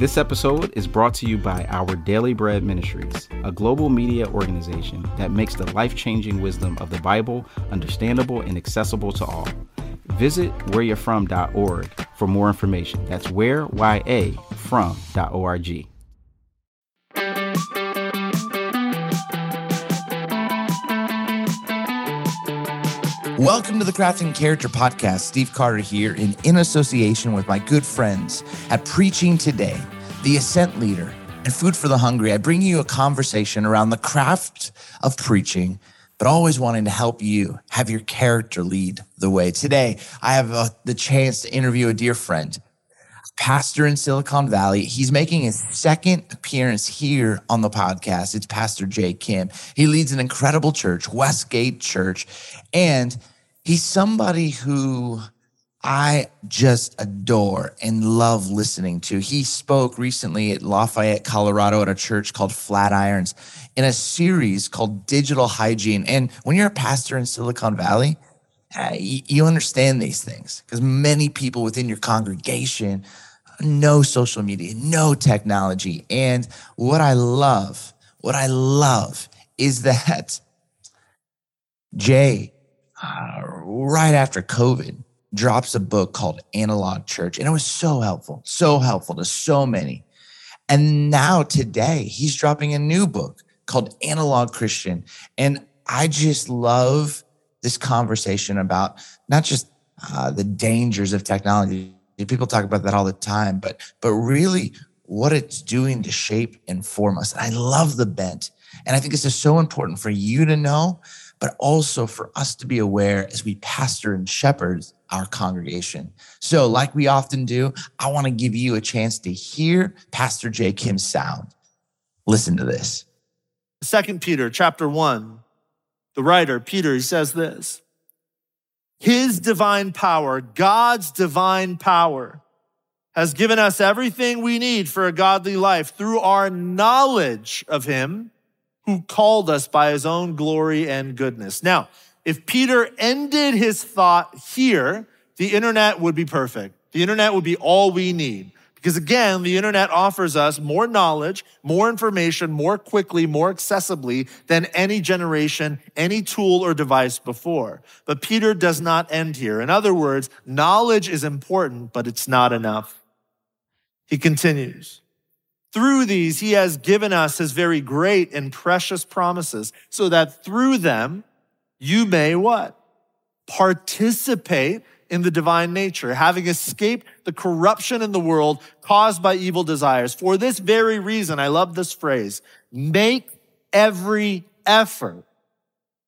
This episode is brought to you by Our Daily Bread Ministries, a global media organization that makes the life changing wisdom of the Bible understandable and accessible to all. Visit whereyou'refrom.org for more information. That's where, Y-A, from.org. Welcome to the Crafting Character Podcast. Steve Carter here, in, in association with my good friends at Preaching Today, The Ascent Leader, and Food for the Hungry. I bring you a conversation around the craft of preaching, but always wanting to help you have your character lead the way. Today, I have uh, the chance to interview a dear friend, a pastor in Silicon Valley. He's making his second appearance here on the podcast. It's Pastor Jay Kim. He leads an incredible church, Westgate Church, and he's somebody who I just adore and love listening to. He spoke recently at Lafayette, Colorado, at a church called Flatirons in a series called Digital Hygiene. And when you're a pastor in Silicon Valley, uh, you understand these things because many people within your congregation know social media, no technology. And what I love, what I love is that Jay, uh, right after COVID, drops a book called Analog Church. And it was so helpful, so helpful to so many. And now today, he's dropping a new book called Analog Christian. And I just love this conversation about not just uh, the dangers of technology. People talk about that all the time, but but really what it's doing to shape and form us. And I love the bent. And I think this is so important for you to know, but also for us to be aware as we pastor and shepherd our congregation. So, like we often do, I want to give you a chance to hear Pastor Jay Kim's sound. Listen to this. Second Peter chapter 1, the writer, Peter, he says this His divine power, God's divine power, has given us everything we need for a godly life through our knowledge of Him who called us by His own glory and goodness. Now, if Peter ended his thought here, the internet would be perfect. The internet would be all we need. Because again, the internet offers us more knowledge, more information, more quickly, more accessibly than any generation, any tool or device before. But Peter does not end here. In other words, knowledge is important, but it's not enough. He continues. Through these, he has given us his very great and precious promises so that through them, you may what? Participate in the divine nature, having escaped the corruption in the world caused by evil desires. For this very reason, I love this phrase, make every effort.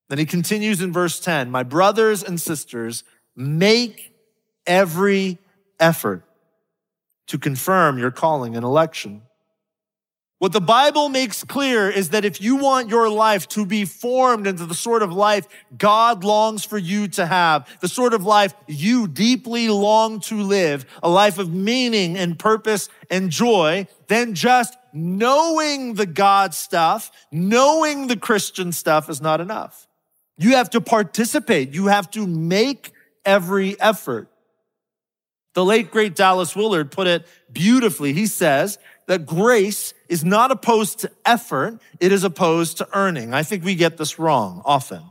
Then he continues in verse 10, my brothers and sisters, make every effort to confirm your calling and election. What the Bible makes clear is that if you want your life to be formed into the sort of life God longs for you to have, the sort of life you deeply long to live, a life of meaning and purpose and joy, then just knowing the God stuff, knowing the Christian stuff is not enough. You have to participate. You have to make every effort. The late great Dallas Willard put it beautifully. He says, that grace is not opposed to effort, it is opposed to earning. I think we get this wrong often.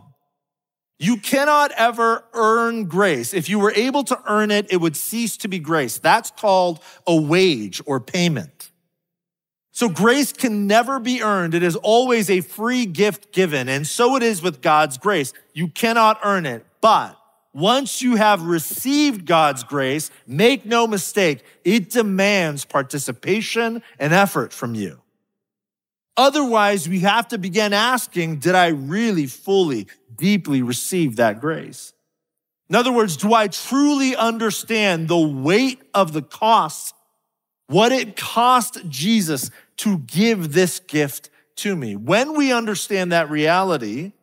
You cannot ever earn grace. If you were able to earn it, it would cease to be grace. That's called a wage or payment. So grace can never be earned. It is always a free gift given. And so it is with God's grace. You cannot earn it, but once you have received God's grace, make no mistake, it demands participation and effort from you. Otherwise, we have to begin asking, did I really fully, deeply receive that grace? In other words, do I truly understand the weight of the cost, what it cost Jesus to give this gift to me? When we understand that reality,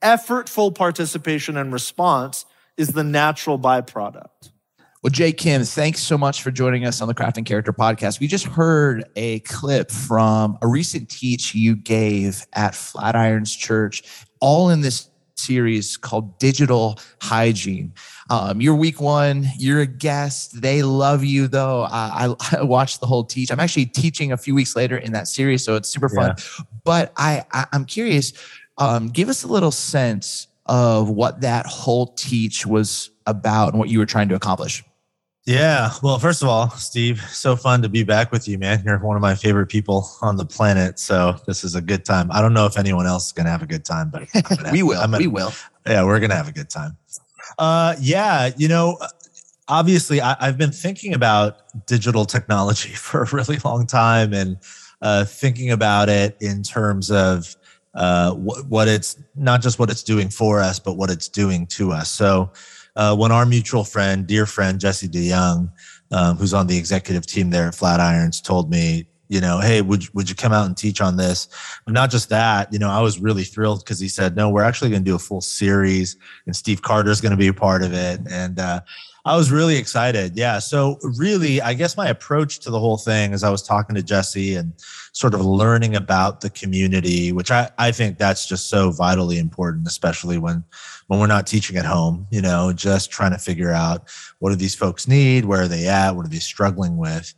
effortful participation and response is the natural byproduct. Well, Jay Kim, thanks so much for joining us on the Crafting Character podcast. We just heard a clip from a recent teach you gave at Flatirons Church, all in this series called Digital Hygiene. Um, you're week one, you're a guest. They love you, though. I, I, watched the whole teach. I'm actually teaching a few weeks later in that series, so it's super fun. Yeah. But I, I, am curious, um, give us a little sense of what that whole teach was about and what you were trying to accomplish. Yeah. Well, first of all, Steve, so fun to be back with you, man. You're one of my favorite people on the planet. So this is a good time. I don't know if anyone else is going to have a good time, but we will. Gonna, we will. Yeah, we're going to have a good time. Uh, yeah. You know, obviously, I, have been thinking about digital technology for a really long time and uh, thinking about it in terms of uh, what, what it's not just what it's doing for us, but what it's doing to us. So, uh, when our mutual friend, dear friend Jesse DeYoung, um, who's on the executive team there at Flatirons, told me, you know, hey, would would you come out and teach on this? But not just that, you know, I was really thrilled because he said, no, we're actually going to do a full series, and Steve Carter's going to be a part of it, and uh, I was really excited. Yeah. So really, I guess my approach to the whole thing as I was talking to Jesse and sort of learning about the community, which I, I think that's just so vitally important, especially when when we're not teaching at home, you know, just trying to figure out what do these folks need, where are they at, what are they struggling with.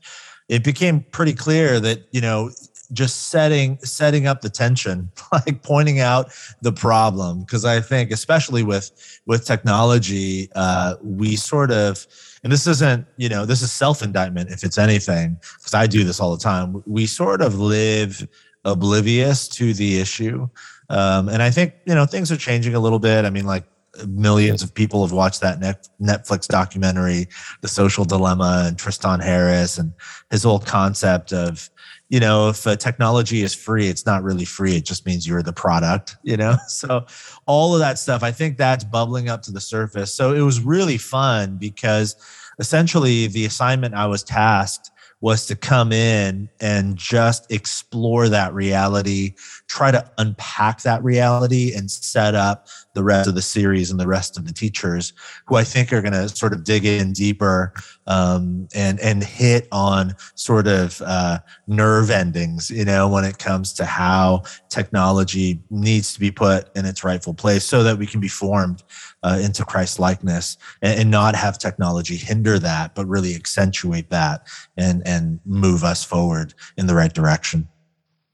It became pretty clear that, you know, just setting setting up the tension like pointing out the problem. Because i think especially with with technology uh we sort of and this isn't you know this is self-indictment if it's anything because i do this all the time. We sort of live oblivious to the issue. Um, and I think, you know, things are changing a little bit. I mean, like millions of people have watched that Netflix documentary, The Social Dilemma, and Tristan Harris, and his whole concept of, you know, if technology is free, it's not really free. It just means you're the product, you know? So all of that stuff, I think that's bubbling up to the surface. So it was really fun because essentially the assignment I was tasked was to come in and just explore that reality, try to unpack that reality and set up the rest of the series and the rest of the teachers who I think are going to sort of dig in deeper um, and and hit on sort of uh, nerve endings, you know, when it comes to how technology needs to be put in its rightful place so that we can be formed uh, into Christ likeness and, and, not have technology hinder that, but really accentuate that and and move us forward in the right direction.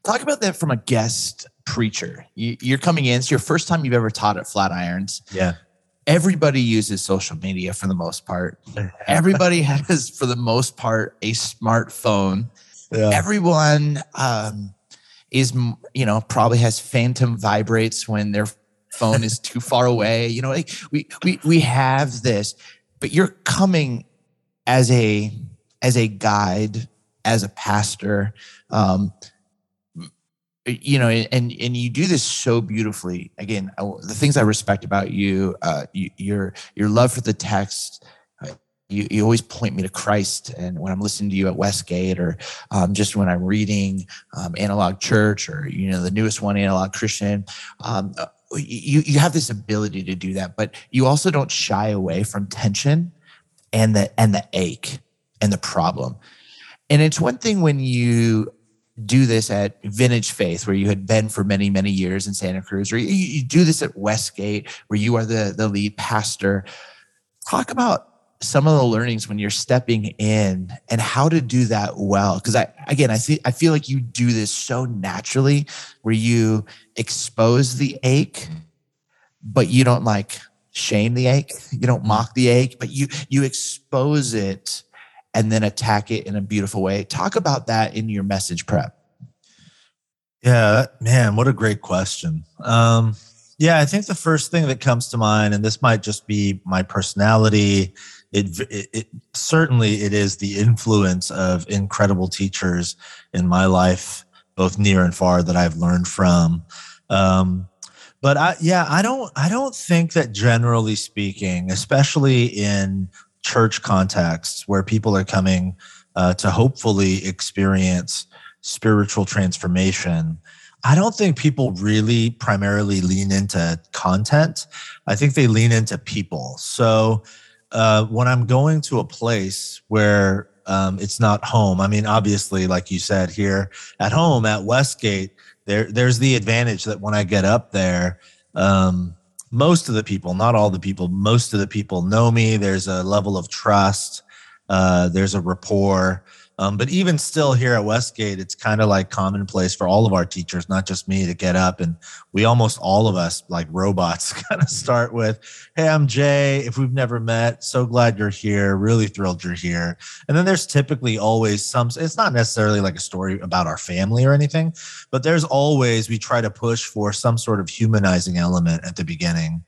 Talk about that from a guest preacher. You, are coming in; it's your first time you've ever taught at Flatirons. Yeah. Everybody uses social media for the most part. Everybody has, for the most part, a smartphone. Yeah. Everyone um, is, you know, probably has phantom vibrates when they're phone is too far away. You know, like we we we have this, but you're coming as a as a guide, as a pastor. Um, you know, and and you do this so beautifully. Again, the things I respect about you, uh, you your your love for the text, you, you always point me to Christ. And when I'm listening to you at Westgate or um, just when I'm reading um, Analog Church or, you know, the newest one, Analog Christian, um, you you have this ability to do that, but you also don't shy away from tension and the and the ache and the problem. And it's one thing when you do this at Vintage Faith, where you had been for many, many years in Santa Cruz, or you, you do this at Westgate, where you are the, the lead pastor. Talk about some of the learnings when you're stepping in and how to do that well. Because i again i see i feel like you do this so naturally where you expose the ache but you don't like shame the ache. You don't mock the ache but you you expose it and then attack it in a beautiful way. Talk about that in your message prep. Yeah man what a great question. Um yeah i think the first thing that comes to mind and this might just be my personality it, it, certainly it is the influence of incredible teachers in my life both near and far that i've learned from um, but I, yeah i don't i don't think that generally speaking especially in church contexts where people are coming uh, to hopefully experience spiritual transformation I don't think people really primarily lean into content. I think they lean into people. So uh, when I'm going to a place where um, it's not home, I mean, obviously, like you said here at home at Westgate, there there's the advantage that when I get up there, um, most of the people, not all the people, most of the people know me. There's a level of trust. Uh, there's a rapport. Um, but even still, here at Westgate, it's kind of like commonplace for all of our teachers, not just me, to get up and we almost all of us, like robots, kind of start with, "Hey, I'm Jay. If we've never met, so glad you're here. Really thrilled you're here." And then there's typically always some. It's not necessarily like a story about our family or anything, but there's always we try to push for some sort of humanizing element at the beginning.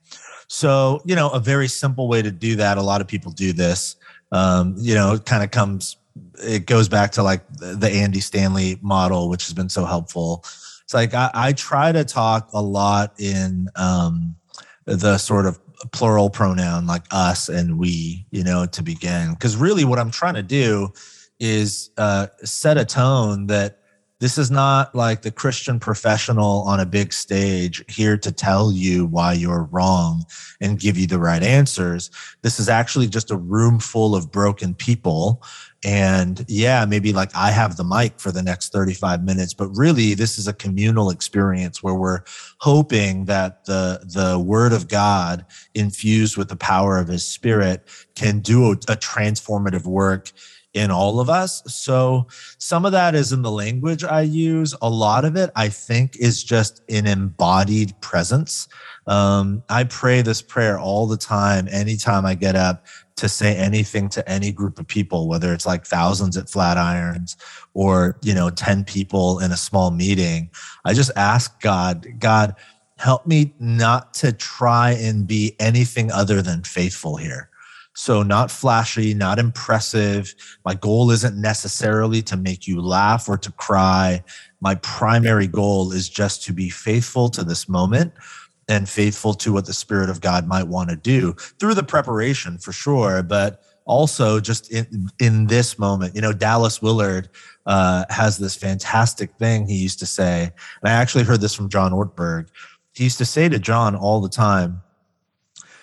So you know, a very simple way to do that. A lot of people do this. Um, you know, it kind of comes it goes back to like the Andy Stanley model, which has been so helpful. It's like I, I try to talk a lot in um, the sort of plural pronoun, like us and we, you know, to begin. Because really, what I'm trying to do is uh, set a tone that this is not like the Christian professional on a big stage here to tell you why you're wrong and give you the right answers. This is actually just a room full of broken people and yeah maybe like i have the mic for the next 35 minutes but really this is a communal experience where we're hoping that the the word of god infused with the power of his spirit can do a, a transformative work in all of us. So some of that is in the language i use. A lot of it i think is just an embodied presence. Um, i pray this prayer all the time anytime i get up to say anything to any group of people, whether it's like thousands at Flatirons or, you know, 10 people in a small meeting. I just ask God, God, help me not to try and be anything other than faithful here. So, not flashy, not impressive. My goal isn't necessarily to make you laugh or to cry. My primary goal is just to be faithful to this moment and faithful to what the Spirit of God might want to do through the preparation for sure, but also just in, in this moment. You know, Dallas Willard uh, has this fantastic thing he used to say, and I actually heard this from John Ortberg. He used to say to John all the time,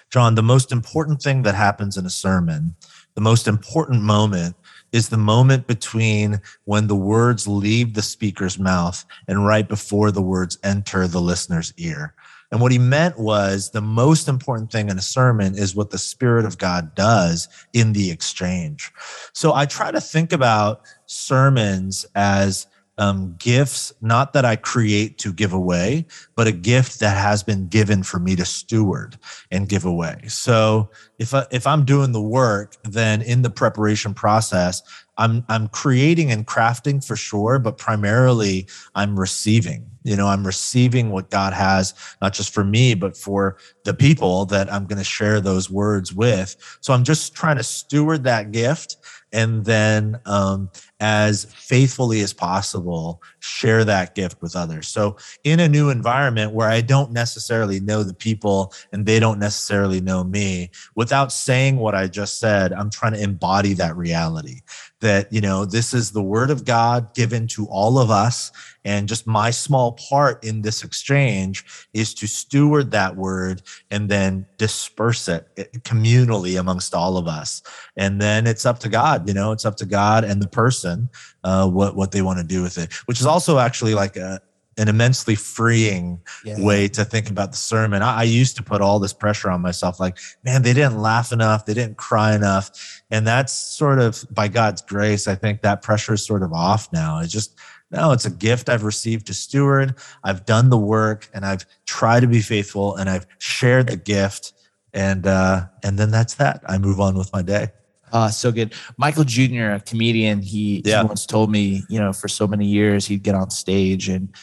John, the most important thing that happens in a sermon, the most important moment is the moment between when the words leave the speaker's mouth and right before the words enter the listener's ear. And what he meant was the most important thing in a sermon is what the Spirit of God does in the exchange. So I try to think about sermons as um, gifts, not that I create to give away, but a gift that has been given for me to steward and give away. So if I, if I'm doing the work, then in the preparation process, I'm I'm creating and crafting for sure, but primarily I'm receiving. You know, I'm receiving what God has, not just for me, but for the people that I'm going to share those words with. So I'm just trying to steward that gift and then um, as faithfully as possible share that gift with others so in a new environment where i don't necessarily know the people and they don't necessarily know me without saying what i just said i'm trying to embody that reality that you know this is the word of god given to all of us. And just my small part in this exchange is to steward that word and then disperse it eh, communally amongst all of us. And then it's up to god you know it's up to god and the person uh, what what they want to do with it which is also actually like a an immensely freeing yeah. way to think about the sermon. I, I, used to put all this pressure on myself, like, man, they didn't laugh enough, they didn't cry enough. And that's sort of by God's grace, I think that pressure is sort of off now. It's just, no, it's a gift I've received to steward. I've done the work and I've tried to be faithful and I've shared the gift. And uh, and then that's that. I move on with my day. Uh, so good. Michael Jr., a comedian, he, yeah. he once told me, you know, for so many years he'd get on stage and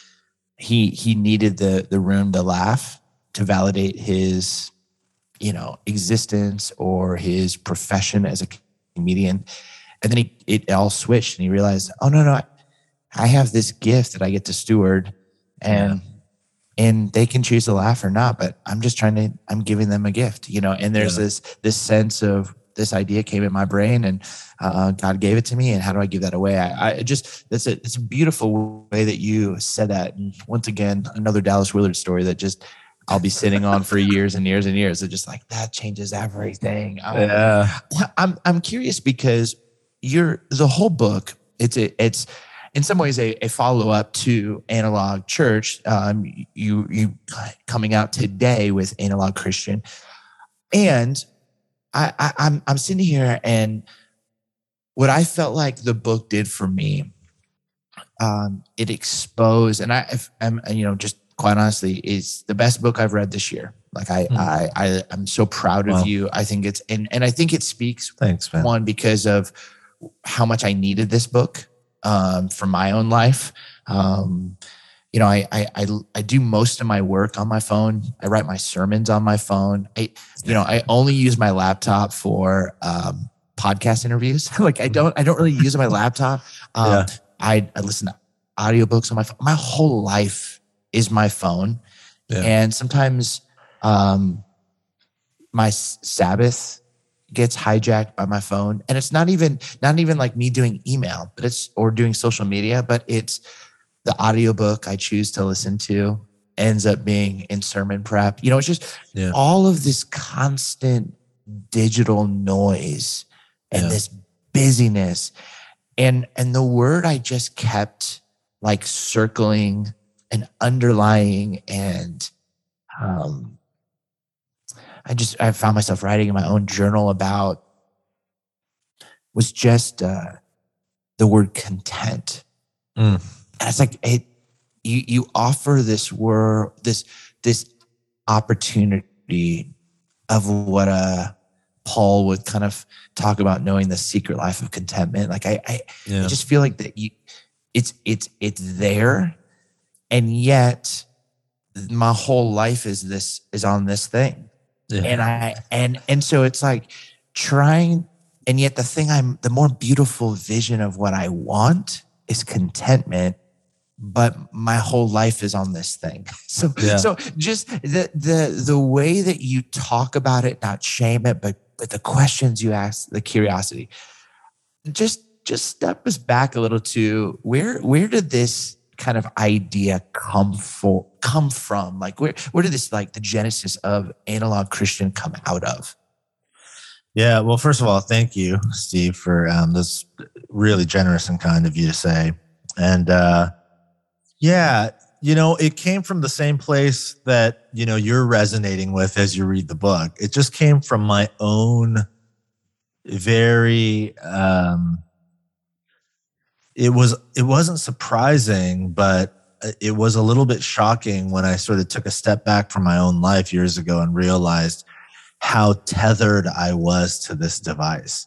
he he needed the the room to laugh to validate his you know existence or his profession as a comedian and then he it all switched and he realized oh no no I, I have this gift that I get to steward and yeah. and they can choose to laugh or not but I'm just trying to I'm giving them a gift you know and there's yeah. this this sense of this idea came in my brain and uh, God gave it to me. And how do I give that away? I, I just, that's a, it's a beautiful way that you said that. And once again, another Dallas Willard story that just, I'll be sitting on for years and years and years. It's just like, that changes everything. Um, yeah. I'm, I'm curious because you're the whole book. It's, a, it's, in some ways a, a follow up to Analog Church. Um, you you coming out today with Analog Christian, and I, I I'm I'm sitting here and what I felt like the book did for me, um, it exposed, and I, I'm, you know, just quite honestly, is the best book I've read this year. Like I, mm. I, I, I'm so proud of you. I think it's, and and I think it speaks. Thanks, man. One because of how much I needed this book um, for my own life. Um, you know, I, I, I I do most of my work on my phone. I write my sermons on my phone. I you know I only use my laptop for um, podcast interviews. like I don't I don't really use my laptop. Um, yeah. I, I listen to audiobooks on my phone. My whole life is my phone. Yeah. And sometimes um, my Sabbath gets hijacked by my phone. And it's not even not even like me doing email, but it's or doing social media, but it's the audiobook I choose to listen to ends up being in sermon prep. You know, it's just yeah. all of this constant digital noise and yeah. this busyness and and the word i just kept like circling and underlying and um i just i found myself writing in my own journal about was just uh the word content mm. And it's like it you you offer this word this this opportunity of what a Paul would kind of talk about knowing the secret life of contentment. Like I, I, yeah. I, just feel like that you, it's it's it's there, and yet my whole life is this is on this thing, yeah. and I and and so it's like trying, and yet the thing I'm the more beautiful vision of what I want is contentment but my whole life is on this thing. So yeah. so just the the the way that you talk about it, not shame it, but but the questions you ask, the curiosity, just just step us back a little to where where did this kind of idea come for come from? Like where where did this like the genesis of analog Christian come out of? Yeah, well, first of all, thank you, Steve, for um, this really generous and kind of you to say. And uh, yeah, you know, it came from the same place that, you know, you're resonating with as you read the book. It just came from my own very um it was it wasn't surprising, but it was a little bit shocking when I sort of took a step back from my own life years ago and realized how tethered I was to this device.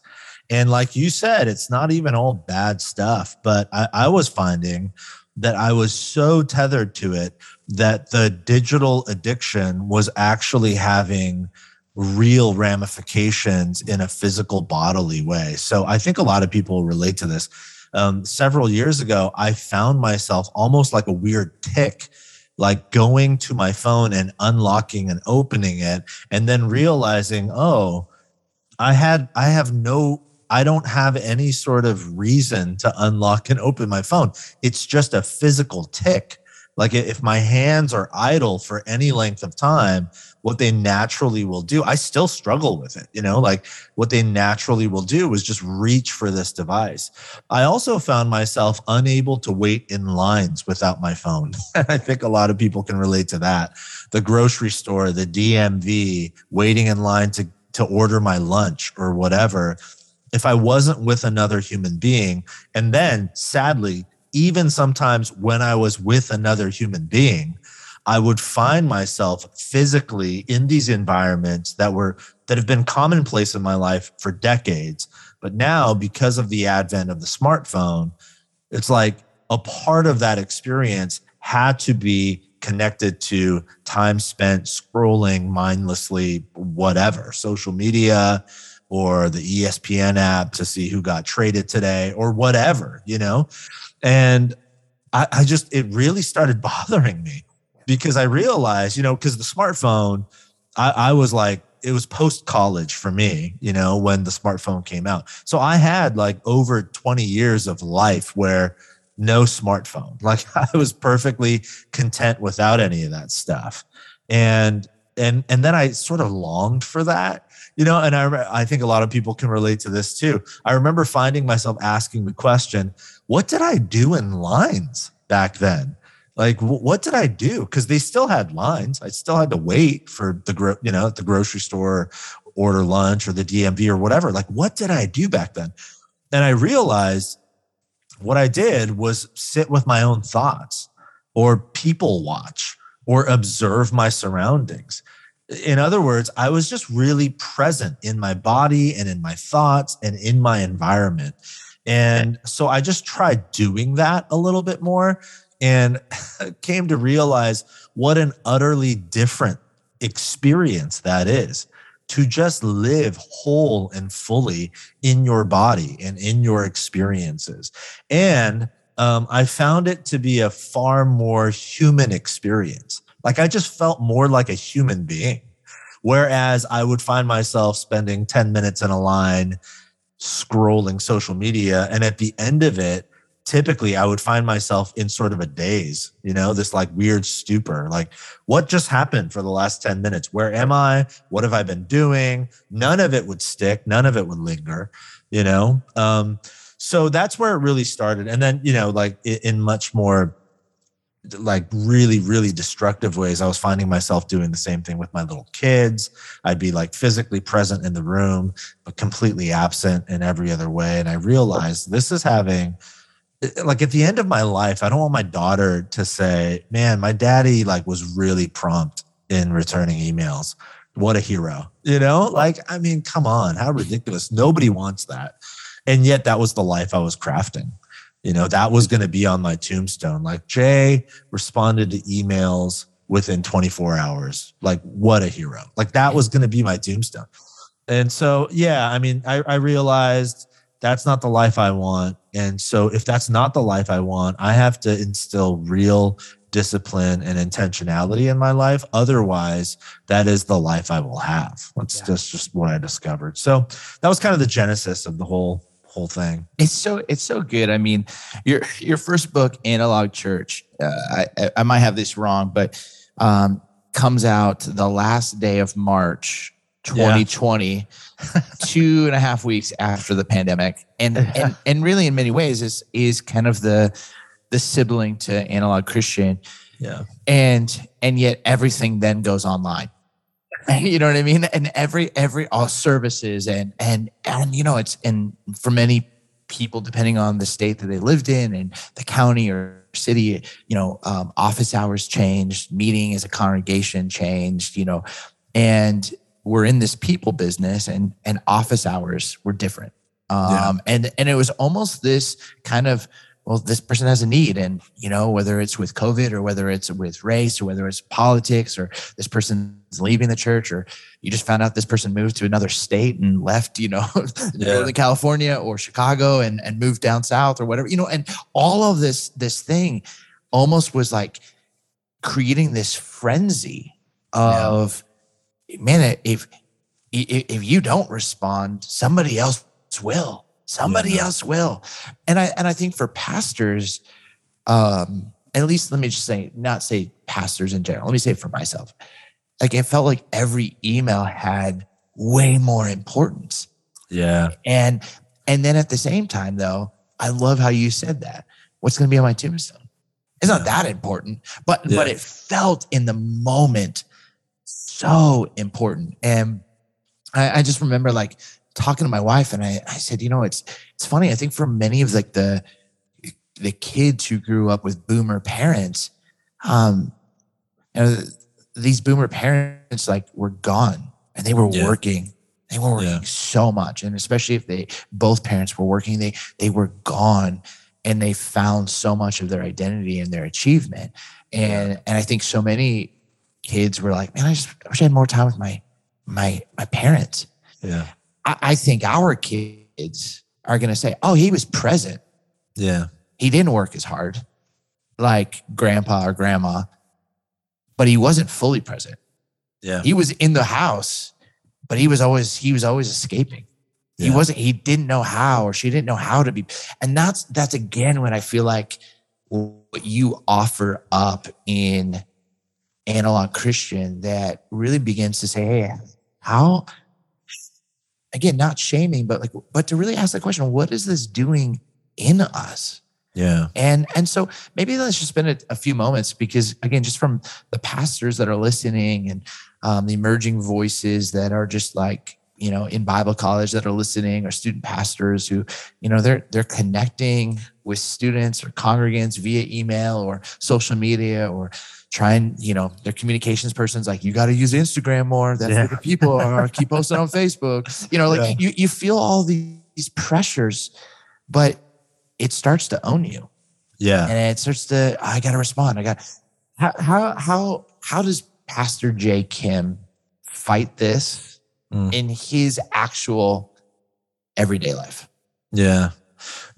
And like you said, it's not even all bad stuff, but I, I was finding that I was so tethered to it that the digital addiction was actually having real ramifications in a physical bodily way. So I think a lot of people relate to this. Um, several years ago, I found myself almost like a weird tic, like going to my phone and unlocking and opening it, and then realizing, oh, I had I have no I don't have any sort of reason to unlock and open my phone. It's just a physical tic. Like if my hands are idle for any length of time, what they naturally will do, I still struggle with it. You know, like what they naturally will do is just reach for this device. I also found myself unable to wait in lines without my phone. I think a lot of people can relate to that. The grocery store, the DMV, waiting in line to to order my lunch or whatever if I wasn't with another human being. And then sadly, even sometimes when I was with another human being, I would find myself physically in these environments that were that have been commonplace in my life for decades. But now, because of the advent of the smartphone, it's like a part of that experience had to be connected to time spent scrolling mindlessly, whatever, social media, or the ESPN app to see who got traded today or whatever, you know? And I, I just, it really started bothering me because I realized, you know, because the smartphone, I, I was like, it was post college for me, you know, when the smartphone came out. So I had like over 20 years of life where no smartphone. Like I was perfectly content without any of that stuff. And and and then I sort of longed for that you know, and I I think a lot of people can relate to this too. I remember finding myself asking the question, "What did I do in lines back then?" Like, what did I do? Because they still had lines. I still had to wait for the gro- you know at the grocery store, order lunch or the DMV or whatever. Like, what did I do back then? And I realized what I did was sit with my own thoughts or people watch or observe my surroundings. In other words, I was just really present in my body and in my thoughts and in my environment. And so I just tried doing that a little bit more and came to realize what an utterly different experience that is to just live whole and fully in your body and in your experiences. And um, I found it to be a far more human experience. Like I just felt more like a human being. Whereas I would find myself spending 10 minutes in a line scrolling social media. And at the end of it, typically I would find myself in sort of a daze, you know, this like weird stupor. Like, what just happened for the last 10 minutes? Where am I? What have I been doing? None of it would stick, none of it would linger, you know? Um, so that's where it really started. And then, you know, like in much more like really really destructive ways i was finding myself doing the same thing with my little kids i'd be like physically present in the room but completely absent in every other way and i realized this is having like at the end of my life, I don't want my daughter to say, "Man, my daddy like was really prompt in returning emails. What a hero." You know? Like I mean, come on, how ridiculous. Nobody wants that. And yet that was the life I was crafting. You know, that was going to be on my tombstone. Like Jay responded to emails within 24 hours. Like what a hero. Like that was going to be my tombstone. And so, yeah, I mean, I, I realized that's not the life I want. And so, if that's not the life I want, I have to instill real discipline and intentionality in my life. Otherwise, that is the life I will have. That's yeah. just, just what I discovered. So that was kind of the genesis of the whole whole thing. It's so it's so good. I mean, your your first book, Analog Church. Uh, I I might have this wrong, but um, comes out the last day of March 2020, yeah. two and a half weeks after the pandemic. And, and and really in many ways is is kind of the the sibling to analog Christian. Yeah. And and yet everything then goes online. You know what I mean? And every every all services and and and you know it's and for many people depending on the state that they lived in and the county or city you know um, office hours changed meeting as a congregation changed you know and we're in this people business and and office hours were different um yeah. and and it was almost this kind of well this person has a need and you know whether it's with covid or whether it's with race or whether it's politics or this person's leaving the church or you just found out this person moved to another state and left you know yeah. northern california or chicago and and moved down south or whatever you know and all of this this thing almost was like creating this frenzy of man, if if you don't respond, somebody else will. Somebody yeah. else will. And I and I think for pastors, um, at least let me just say, not say pastors in general. Let me say for myself. Like it felt like every email had way more importance. Yeah. And and then at the same time, though, I love how you said that. What's going to be on my tombstone? It's not that important, but yeah. but it felt in the moment so important. And I, I just remember like talking to my wife and I, I said, you know, it's it's funny. I think for many of like the the kids who grew up with boomer parents, um, you know, these boomer parents like were gone and they were yeah. working. They were working yeah. so much. And especially if they both parents were working, they they were gone and they found so much of their identity and their achievement. And yeah. and I think so many kids were like, man, I just I wish I had more time with my my my parents. Yeah. I, I think our kids are gonna say, oh, he was present. Yeah. He didn't work as hard like grandpa or grandma, but he wasn't fully present. Yeah. He was in the house, but he was always he was always escaping. Yeah. He wasn't he didn't know how or she didn't know how to be. And that's that's again when I feel like what you offer up in analog Christian that really begins to say, hey, how again, not shaming, but like, but to really ask the question, what is this doing in us? Yeah. And and so maybe let's just spend a, a, few moments because again, just from the pastors that are listening and um, the emerging voices that are just like you know in Bible college that are listening, or student pastors who you know they're they're connecting with students or congregants via email or social media or trying you know their communications person's like you got to use Instagram more. That's yeah. where the people are. Keep posting on Facebook. You know, like yeah. you you feel all these pressures, but it starts to own you. Yeah. And it starts to, I got to respond. I got, how, how, how, how does Pastor Jay Kim fight this mm. in his actual everyday life? Yeah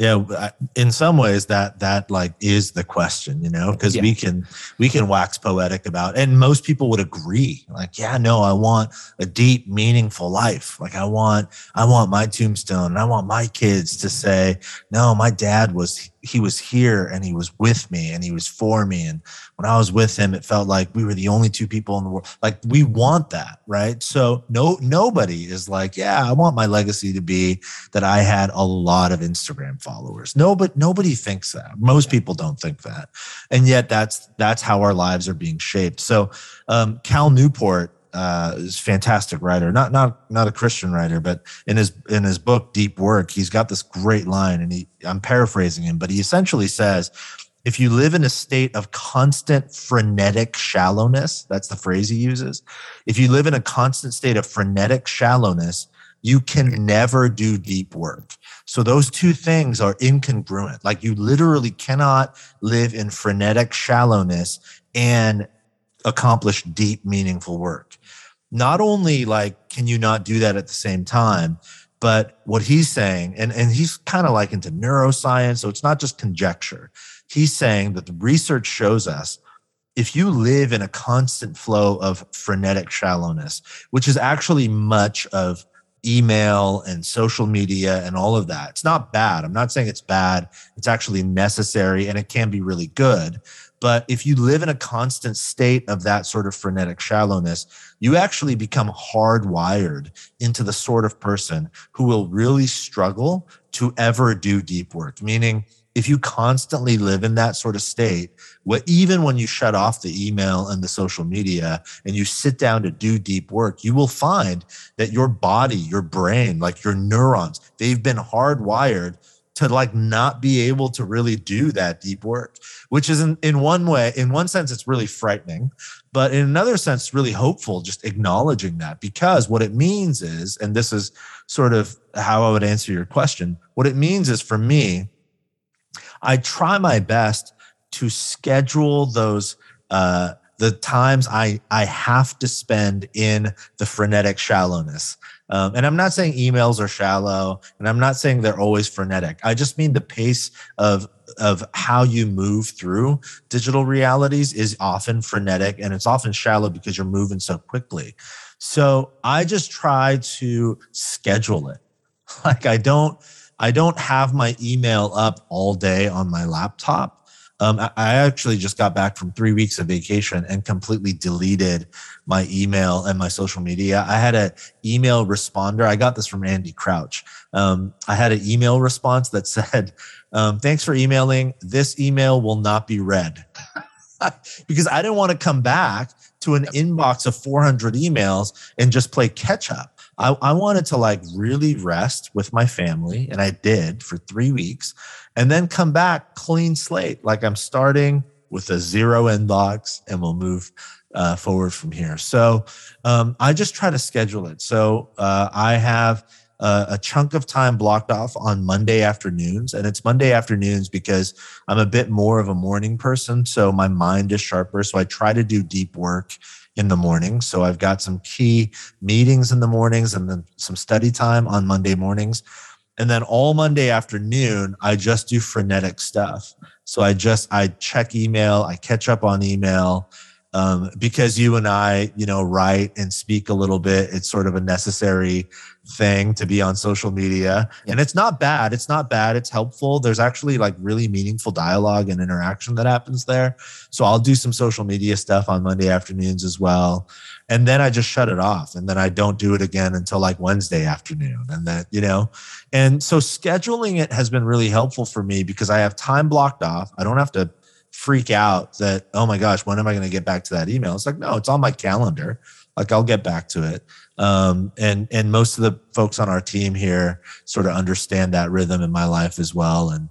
yeah in some ways that that like is the question you know because yeah. we can we can wax poetic about and most people would agree like yeah no i want a deep meaningful life like i want i want my tombstone and i want my kids to say no my dad was he was here and he was with me and he was for me. And when i was with him it felt like we were the only two people in the world. Like we want that right? So no nobody is like yeah i want my legacy to be that i had a lot of instagram followers. No but nobody thinks that. Most people don't think that. And yet that's that's how our lives are being shaped. So um, cal newport uh, is fantastic writer, not not not a Christian writer, but in his in his book Deep Work, he's got this great line, and he I'm paraphrasing him, but he essentially says, if you live in a state of constant frenetic shallowness, that's the phrase he uses. If you live in a constant state of frenetic shallowness, you can never do deep work. So those two things are incongruent. Like you literally cannot live in frenetic shallowness and accomplish deep, meaningful work not only like can you not do that at the same time but what he's saying and, and he's kind of like into neuroscience so it's not just conjecture. He's saying that the research shows us if you live in a constant flow of frenetic shallowness which is actually much of email and social media and all of that it's not bad. I'm not saying it's bad. It's actually necessary and it can be really good but if you live in a constant state of that sort of frenetic shallowness, you actually become hardwired into the sort of person who will really struggle to ever do deep work. Meaning, if you constantly live in that sort of state, even when you shut off the email and the social media and you sit down to do deep work, you will find that your body, your brain, like your neurons, they've been hardwired to like not be able to really do that deep work which is in, in one way in one sense it's really frightening but in another sense really hopeful just acknowledging that because what it means is and this is sort of how i would answer your question what it means is for me i try my best to schedule those uh, the times I I have to spend in the frenetic shallowness. Um, and I'm not saying emails are shallow, and I'm not saying they're always frenetic. I just mean the pace of of how you move through digital realities is often frenetic, and it's often shallow because you're moving so quickly. So I just try to schedule it. Like I don't I don't have my email up all day on my laptop um, I, actually just got back from three weeks of vacation and completely deleted my email and my social media. I had an email responder. I got this from Andy Crouch. Um, I had an email response that said, um, "Thanks for emailing. This email will not be read." because I didn't want to come back to an inbox of 400 emails and just play catch up. I, I wanted to like really rest with my family, and I did for three weeks and then come back clean slate. Like I'm starting with a zero inbox and we'll move uh, forward from here. So um, I just try to schedule it. So uh, I have a, a chunk of time blocked off on Monday afternoons. And it's Monday afternoons because I'm a bit more of a morning person. So my mind is sharper. So I try to do deep work in the morning. So I've got some key meetings in the mornings and then some study time on Monday mornings. And then all Monday afternoon, I just do frenetic stuff. So I just I check email, I catch up on email. Um, because you and I, you know, write and speak a little bit, it's sort of a necessary thing to be on social media. Yeah. And it's not bad. It's not bad. It's helpful. There's actually like really meaningful dialogue and interaction that happens there. So I'll do some social media stuff on Monday afternoons as well. And then I just shut it off, and then I don't do it again until like Wednesday afternoon, and that, you know, and so scheduling it has been really helpful for me because I have time blocked off. I don't have to freak out that oh my gosh, when am I going to get back to that email? It's like no, it's on my calendar. Like I'll get back to it. Um, and and most of the folks on our team here sort of understand that rhythm in my life as well. And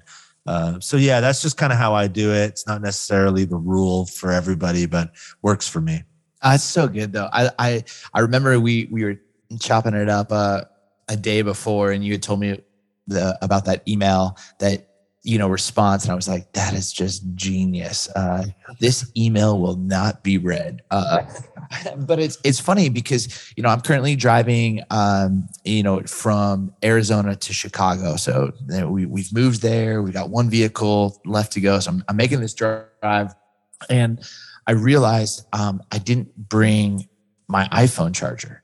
uh, so yeah, that's just kind of how I do it. It's not necessarily the rule for everybody, but works for me. That's so good though. I I I remember we we were chopping it up uh, a day before, and you had told me the, about that email that you know response and i was like that is just genius. Uh, this email will not be read. Uh, but it's it's funny because you know i'm currently driving um, you know from arizona to chicago. So we, we've moved there. We got one vehicle left to go. So i'm, I'm making this drive. And i realized um, i didn't bring my iphone charger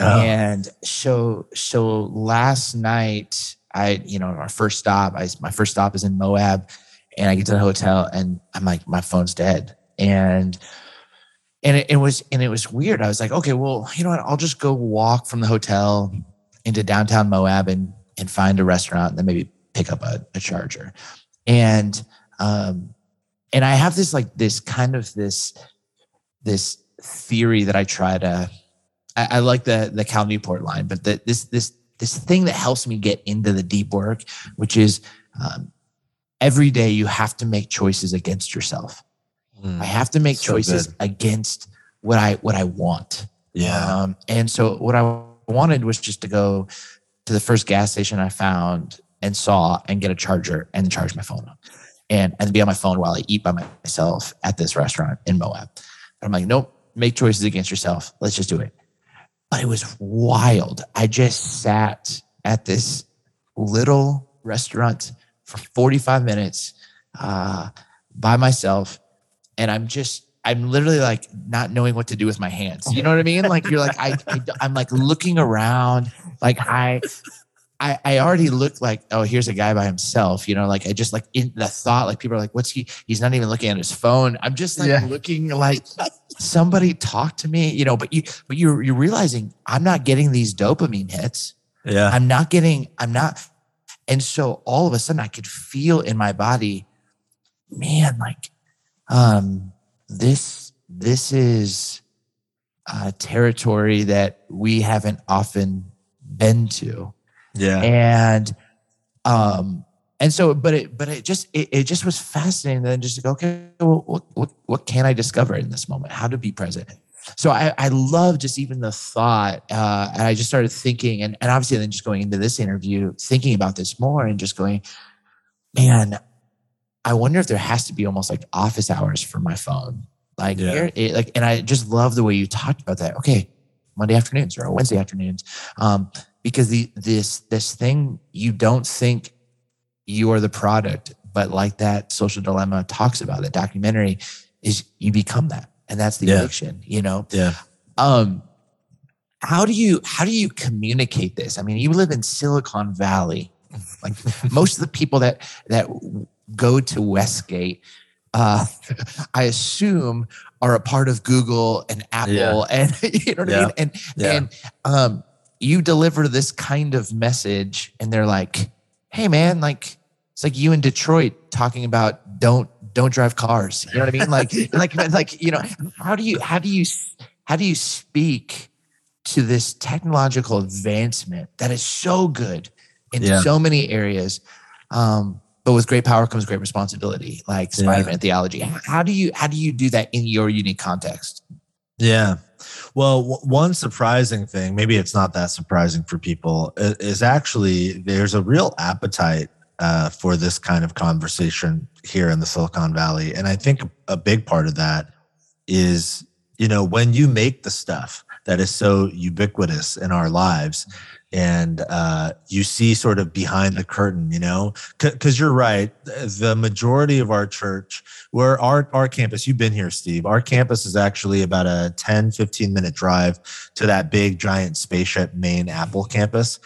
oh. and so so last night I, you know, our first stop, I, my first stop is in Moab and I get to the hotel and I'm like, my phone's dead. And, and it, it, was, and it was weird. I was like, okay, well, you know what? I'll just go walk from the hotel into downtown Moab and, and find a restaurant and then maybe pick up a, a charger. And, um, and I have this like this kind of this, this theory that I try to, I, I like the, the Cal Newport line, but the, this, this this thing that helps me get into the deep work, which is um, every day you have to make choices against yourself. Mm, I have to make so choices good. against what I what I want. Yeah. Um, and so what I wanted was just to go to the first gas station I found and saw and get a charger and charge my phone up and and be on my phone while I eat by myself at this restaurant in Moab. I'm like, nope, make choices against yourself. Let's just do it but it was wild. I just sat at this little restaurant for 45 minutes uh, by myself. And I'm just, I'm literally like not knowing what to do with my hands. You know what I mean? Like you're like, I, I I'm like looking around. Like I, I, I already looked like, oh, here's a guy by himself. You know, like I just like in the thought, like people are like, what's he? He's not even looking at his phone. I'm just like yeah. looking like somebody talk to me, you know, but you but you're you're realizing I'm not getting these dopamine hits. Yeah. I'm not getting, I'm not. And so all of a sudden I could feel in my body, man, like um this this is a territory that we haven't often been to. Yeah. And um and so but it but it just it, it just was fascinating then just to go okay well, what, what what can i discover in this moment? How to be present? So i i love just even the thought uh and i just started thinking and, and obviously then just going into this interview thinking about this more and just going man i wonder if there has to be almost like office hours for my phone. Like yeah. here it, like and i just love the way you talked about that. Okay monday afternoons or wednesday afternoons. Um because the this this thing you don't think you are the product. But like that social dilemma talks about, that documentary is you become that. And that's the yeah. addiction, you know? Yeah. Um, how do you how do you communicate this? I mean, you live in Silicon Valley. Like most of the people that that go to Westgate, uh, I assume are a part of Google and Apple, yeah. and you know what yeah. I mean. And yeah. and um, you deliver this kind of message, and they're like, "Hey, man, like it's like you in Detroit talking about don't don't drive cars. You know what I mean? Like like like you know how do you how do you how do you speak to this technological advancement that is so good in yeah. so many areas? Um, but with great power comes great responsibility, like Spider-Man yeah. theology. How do you how do you do that in your unique context? Yeah. Well, w- one surprising thing, maybe it's not that surprising for people, is actually there's a real appetite uh, for this kind of conversation here in the Silicon Valley. And I think a big part of that is, you know, when you make the stuff that is so ubiquitous in our lives and uh, you see sort of behind the curtain, you know, because you're right. The majority of our church, where our, our campus, you've been here, Steve, our campus is actually about a 10, 15 minute drive to that big giant spaceship main Apple campus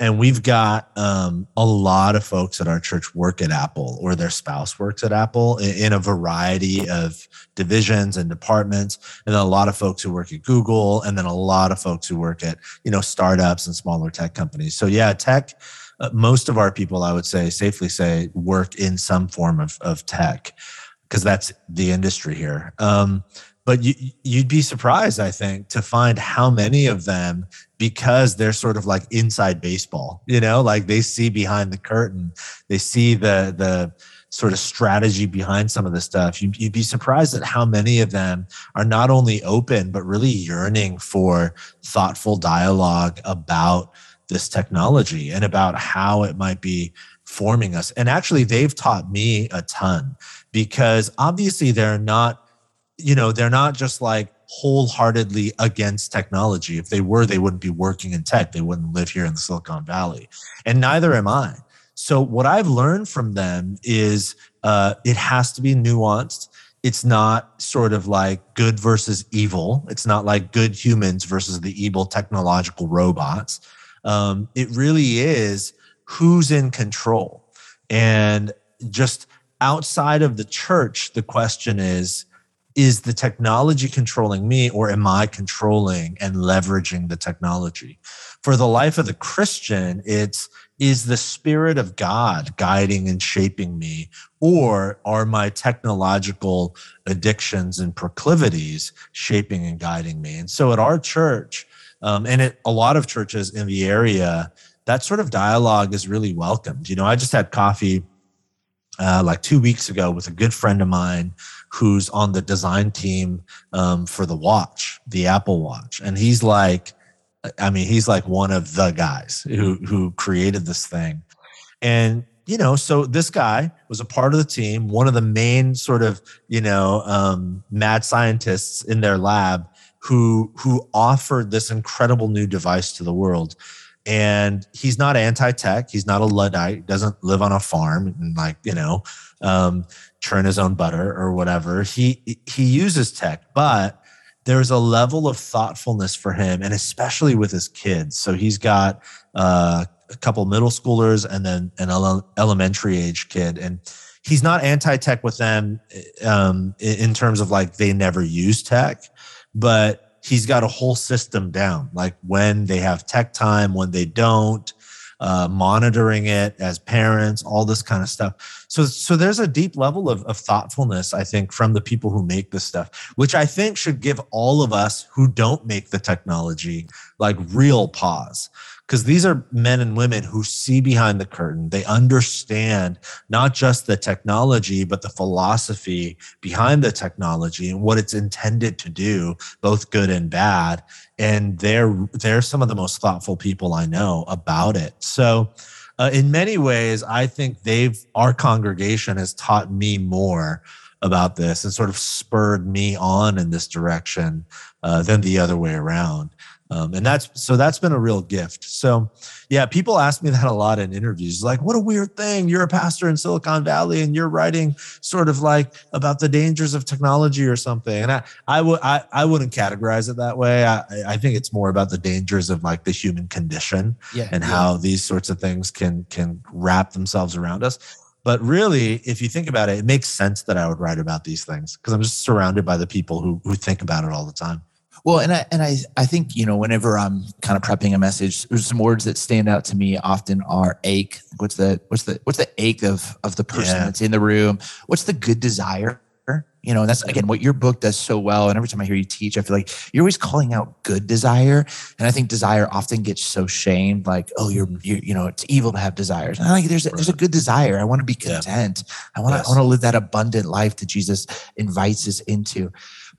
and we've got um, a lot of folks at our church work at Apple or their spouse works at Apple in, in, a variety of divisions and departments. And then a lot of folks who work at Google, and then a lot of folks who work at you know startups and smaller tech companies. So yeah, tech. Uh, most of our people, I would say, safely say, work in some form of of tech because that's the industry here. Um, but you, you'd be surprised, I think, to find how many of them, because they're sort of like inside baseball, you know, like they see behind the curtain, they see the the sort of strategy behind some of the stuff. You'd, you'd be surprised at how many of them are not only open but really yearning for thoughtful dialogue about this technology and about how it might be forming us. And actually, they've taught me a ton because obviously they're not you know, they're not just like wholeheartedly against technology. If they were, they wouldn't be working in tech. They wouldn't live here in the Silicon Valley. And neither am I. So what I've learned from them is uh, it has to be nuanced. It's not sort of like good versus evil. It's not like good humans versus the evil technological robots. Um, it really is who's in control. And just outside of the church, the question is is the technology controlling me or am I controlling and leveraging the technology? For the life of the Christian, it's is the spirit of God guiding and shaping me or are my technological addictions and proclivities shaping and guiding me? And so at our church, um, and at a lot of churches in the area, that sort of dialogue is really welcomed. You know, I just had coffee uh, like two weeks ago with a good friend of mine who's on the design team um, for the watch, the Apple Watch, and he's like, I mean, he's like one of the guys who who created this thing, and you know, so this guy was a part of the team, one of the main sort of you know um, mad scientists in their lab who who offered this incredible new device to the world. And he's not anti-tech. He's not a luddite. Doesn't live on a farm and like you know um, churn his own butter or whatever. He he uses tech, but there's a level of thoughtfulness for him, and especially with his kids. So he's got uh, a couple middle schoolers and then an elementary age kid, and he's not anti-tech with them um, in terms of like they never use tech, but he's got a whole system down, like when they have tech time, when they don't uh, monitoring it as parents, all this kind of stuff. So, so there's a deep level of, of thoughtfulness, I think, from the people who make this stuff, which I think should give all of us who don't make the technology like real pause because these are men and women who see behind the curtain. They understand not just the technology, but the philosophy behind the technology and what it's intended to do, both good and bad. And they're they're some of the most thoughtful people I know about it. So. Uh, in many ways, I think they've our congregation has taught me more about this and sort of spurred me on in this direction uh, than the other way around. Um, and that's so that's been a real gift. So, yeah, people ask me that a lot in interviews. Like, what a weird thing! You're a pastor in Silicon Valley, and you're writing sort of like about the dangers of technology or something. And I, I would, I, I wouldn't categorize it that way. I, I think it's more about the dangers of like the human condition yeah, and yeah. how these sorts of things can can wrap themselves around us. But really, if you think about it, it makes sense that I would write about these things because I'm just surrounded by the people who who think about it all the time. Well, and I and I I think you know whenever I'm kind of prepping a message, there's some words that stand out to me often are ache. What's the what's the what's the ache of of the person yeah. that's in the room? What's the good desire? You know, and that's again what your book does so well. And every time I hear you teach, I feel like you're always calling out good desire. And I think desire often gets so shamed, like, oh, you're, you're you know, it's evil to have desires. And I like there's a, there's a good desire. I want to be content. Yeah. I want to yes. I want to live that abundant life that Jesus invites us into.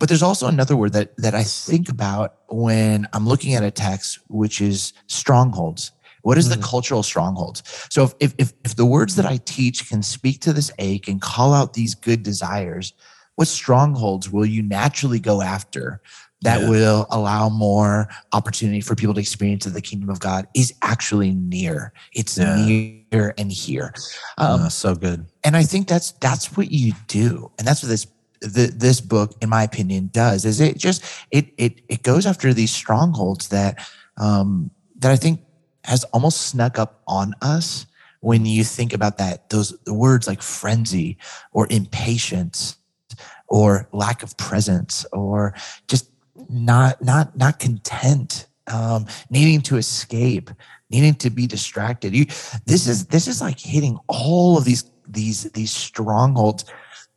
But there's also another word that that I think about when I'm looking at a text, which is strongholds. What is mm. the cultural strongholds? So if, if if the words that I teach can speak to this ache and call out these good desires, what strongholds will you naturally go after that yeah. will allow more opportunity for people to experience that the kingdom of God is actually near. It's yeah. near and here. Um, so good. And I think that's that's what you do, and that's what this the, this book, in my opinion, does is it just it it it goes after these strongholds that um, that I think has almost snuck up on us when you think about that those words like frenzy or impatience or lack of presence or just not not not content um, needing to escape needing to be distracted. You this is this is like hitting all of these these these strongholds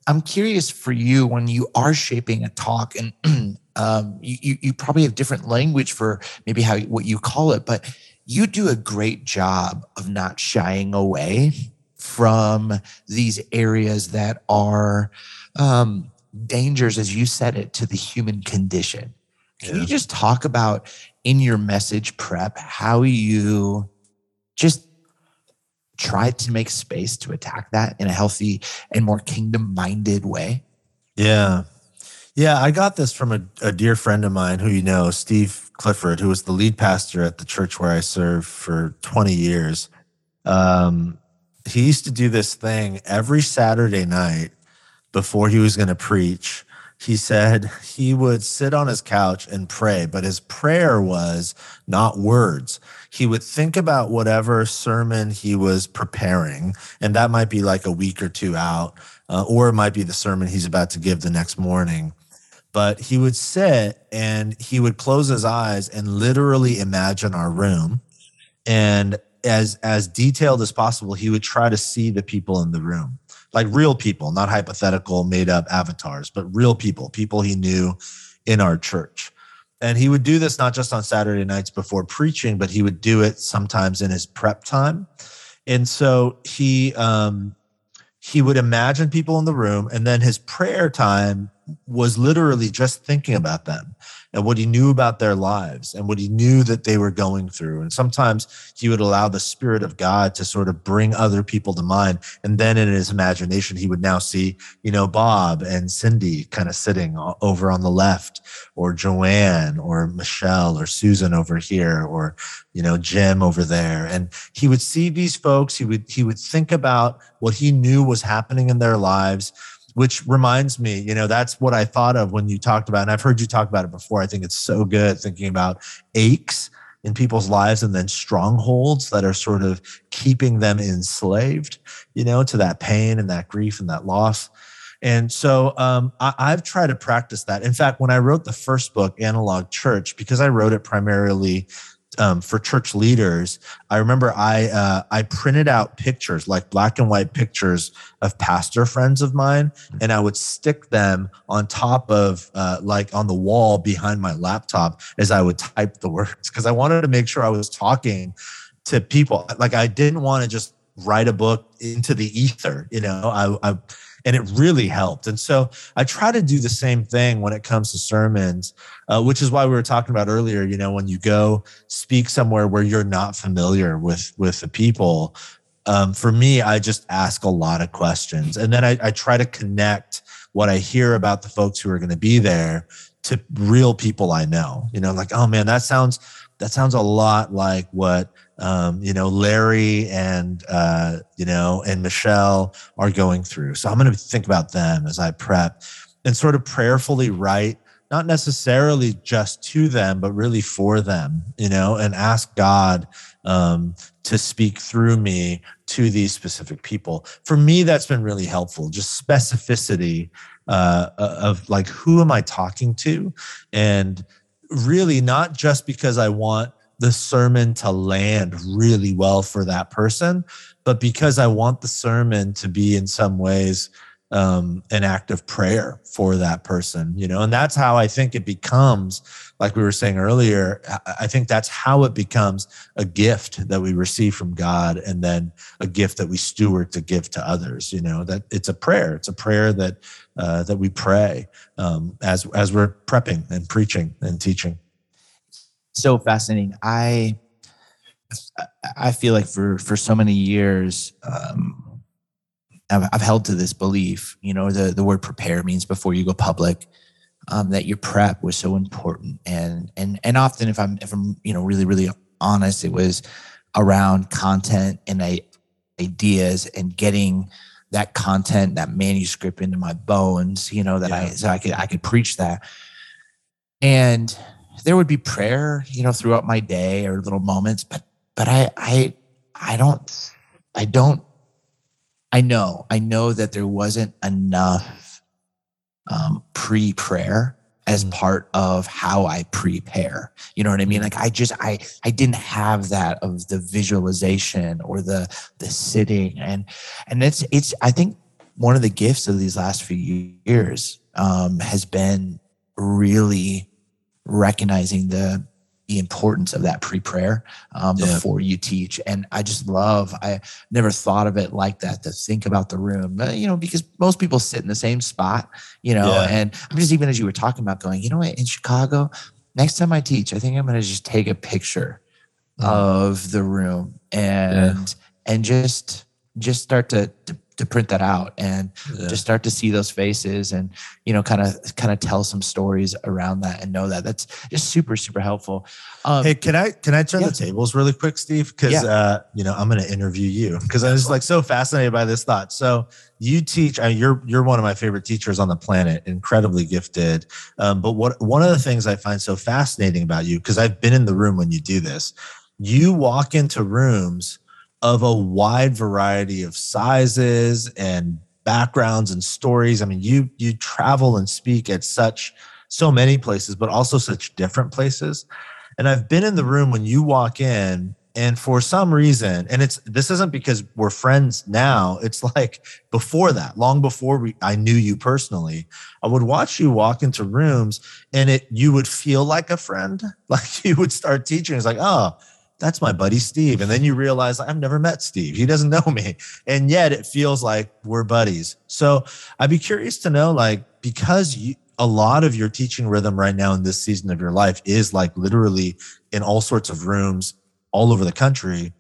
i'm curious for you when you are shaping a talk and um, you, you probably have different language for maybe how what you call it but you do a great job of not shying away from these areas that are um, dangers, as you said it, to the human condition. Can yeah. you just talk about in your message prep how you just tried to make space to attack that in a healthy and more kingdom minded way? Yeah. Yeah, I got this from a, a, dear friend of mine who you know, Steve Clifford, who was the lead pastor at the church where I served for 20 years. Um, he used to do this thing every Saturday night before he was going to preach. He said he would sit on his couch and pray, but his prayer was not words. He would think about whatever sermon he was preparing, and that might be like a week or two out, uh, or it might be the sermon he's about to give the next morning. But he would sit and he would close his eyes and literally imagine our room. And as as detailed as possible he would try to see the people in the room. Like real people not hypothetical made up avatars but real people people he knew in our church and he would do this not just on saturday nights before preaching but he would do it sometimes in his prep time. And so he um he would imagine people in the room and then his prayer time was literally just thinking about them and what he knew about their lives and what he knew that they were going through. And sometimes he would allow the Spirit of God to sort of bring other people to mind. And then in his imagination, he would now see, you know, Bob and Cindy kind of sitting over on the left, or Joanne, or Michelle, or Susan over here, or, you know, Jim over there. And he would see these folks. He would, he would think about what he knew was happening in their lives which reminds me, you know, that's what I thought of when you talked about, and I've heard you talk about it before. I think it's so good thinking about aches in people's lives and then strongholds that are sort of keeping them enslaved, you know, to that pain and that grief and that loss. And so um, I, have tried to practice that. In fact, when I wrote the first book, Analog Church, because I wrote it primarily um, for church leaders, I remember I uh, I printed out pictures, like black and white pictures of pastor friends of mine, and I would stick them on top of uh, like on the wall behind my laptop as I would type the words because I wanted to make sure I was talking to people. Like I didn't want to just write a book into the ether, you know. I, I and it really helped. And so I try to do the same thing when it comes to sermons, uh, which is why we were talking about earlier. You know, when you go speak somewhere where you're not familiar with with the people, um, for me, I just ask a lot of questions, and then I, I try to connect what I hear about the folks who are going to be there to real people I know. You know, like, oh man, that sounds that sounds a lot like what um, you know Larry and uh, you know and Michelle are going through. So I'm going to think about them as I prep and sort of prayerfully write not necessarily just to them, but really for them, you know, and ask God um, to speak through me to these specific people. For me, that's been really helpful. Just specificity uh, of like, who am I talking to? And really not just because I want the sermon to land really well for that person, but because I want the sermon to be in some ways um, an act of prayer for that person, you know, and that's how I think it becomes, like we were saying earlier, I think that's how it becomes a gift that we receive from God and then a gift that we steward to give to others, you know, that it's a prayer. It's a prayer that, uh, that we pray um, as, as we're prepping and preaching and teaching so fascinating. I I feel like for for so many years, um, I've, I've held to this belief. You know, the the word prepare means before you go public. Um, that your prep was so important, and and and often, if I'm if I'm you know really really honest, it was around content and I, ideas and getting that content, that manuscript into my bones. You know that yeah. I so I could I could preach that, and there would be prayer, you know, throughout my day or little moments, but but I I I don't I don't I know I know that there wasn't enough um, pre prayer as Mhm. part of how I prepare. You know what I mean? Like I just I I didn't have that of the visualization or the the sitting and and it's it's I think one of the gifts of these last few years um, has been really recognizing the the importance of that pre-prayer um, Yeah. before you teach and i just love i never thought of it like that to think about the room uh, you know because most people sit in the same spot you know Yeah. and i'm just even as you were talking about going you know what in chicago next time i teach i think i'm going to just take a picture Mm. of the room and and just just start to, to to print that out and Yeah. just start to see those faces and you know kind of kind of tell some stories around that and know that that's just super super helpful um, Hey, can I can I turn Yeah. the tables really quick, Steve? Because Yeah. uh, you know I'm going to interview you because I was like so fascinated by this thought. So you teach. I mean, you're you're one of my favorite teachers on the planet, incredibly gifted. Um, but what one of the things I find so fascinating about you, because I've been in the room when you do this, you walk into rooms of a wide variety of sizes and backgrounds and stories. I mean, you you travel and speak at such so many places, but also such different places. And I've been in the room when you walk in, and for some reason, and it's this isn't because we're friends now. It's like before that, long before we I knew you personally, I would watch you walk into rooms and it you would feel like a friend. Like you would start teaching. It's like, oh, that's my buddy Steve. And then you realize I've never met Steve. He doesn't know me. And yet it feels like we're buddies. So I'd be curious to know, like, because you a lot of your teaching rhythm right now in this season of your life is like literally in all sorts of rooms all over the country.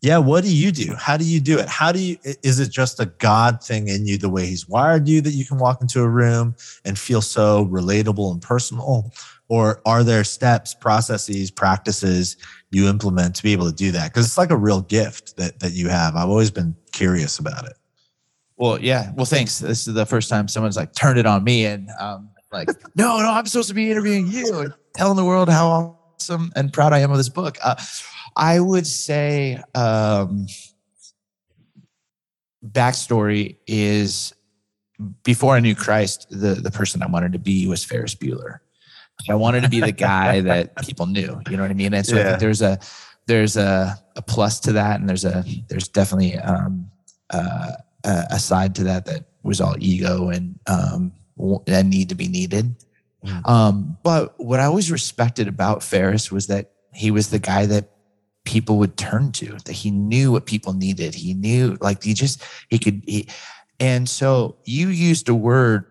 Yeah, what do you do? How do you do it? How do you is it just a God thing in you the way he's wired you that you can walk into a room and feel so relatable and personal? Or are there steps, processes, practices you implement to be able to do that? Because it's like a real gift that that you have. I've always been curious about it. well yeah well thanks this is the first time someone's like turned it on me and um like no no i'm supposed to be interviewing you and telling the world how awesome and proud i am of this book uh, i would say um backstory is before I knew Christ, the the person I wanted to be was Ferris Bueller. I wanted to be the guy that people knew. You know what I mean? And so I think there's a there's a, a plus to that, and there's a there's definitely um, uh, a side to that that was all ego and um, a need to be needed. Mhm. Um, but what I always respected about Ferris was that he was the guy that people would turn to. That he knew what people needed. He knew like he just he could he, and so you used a word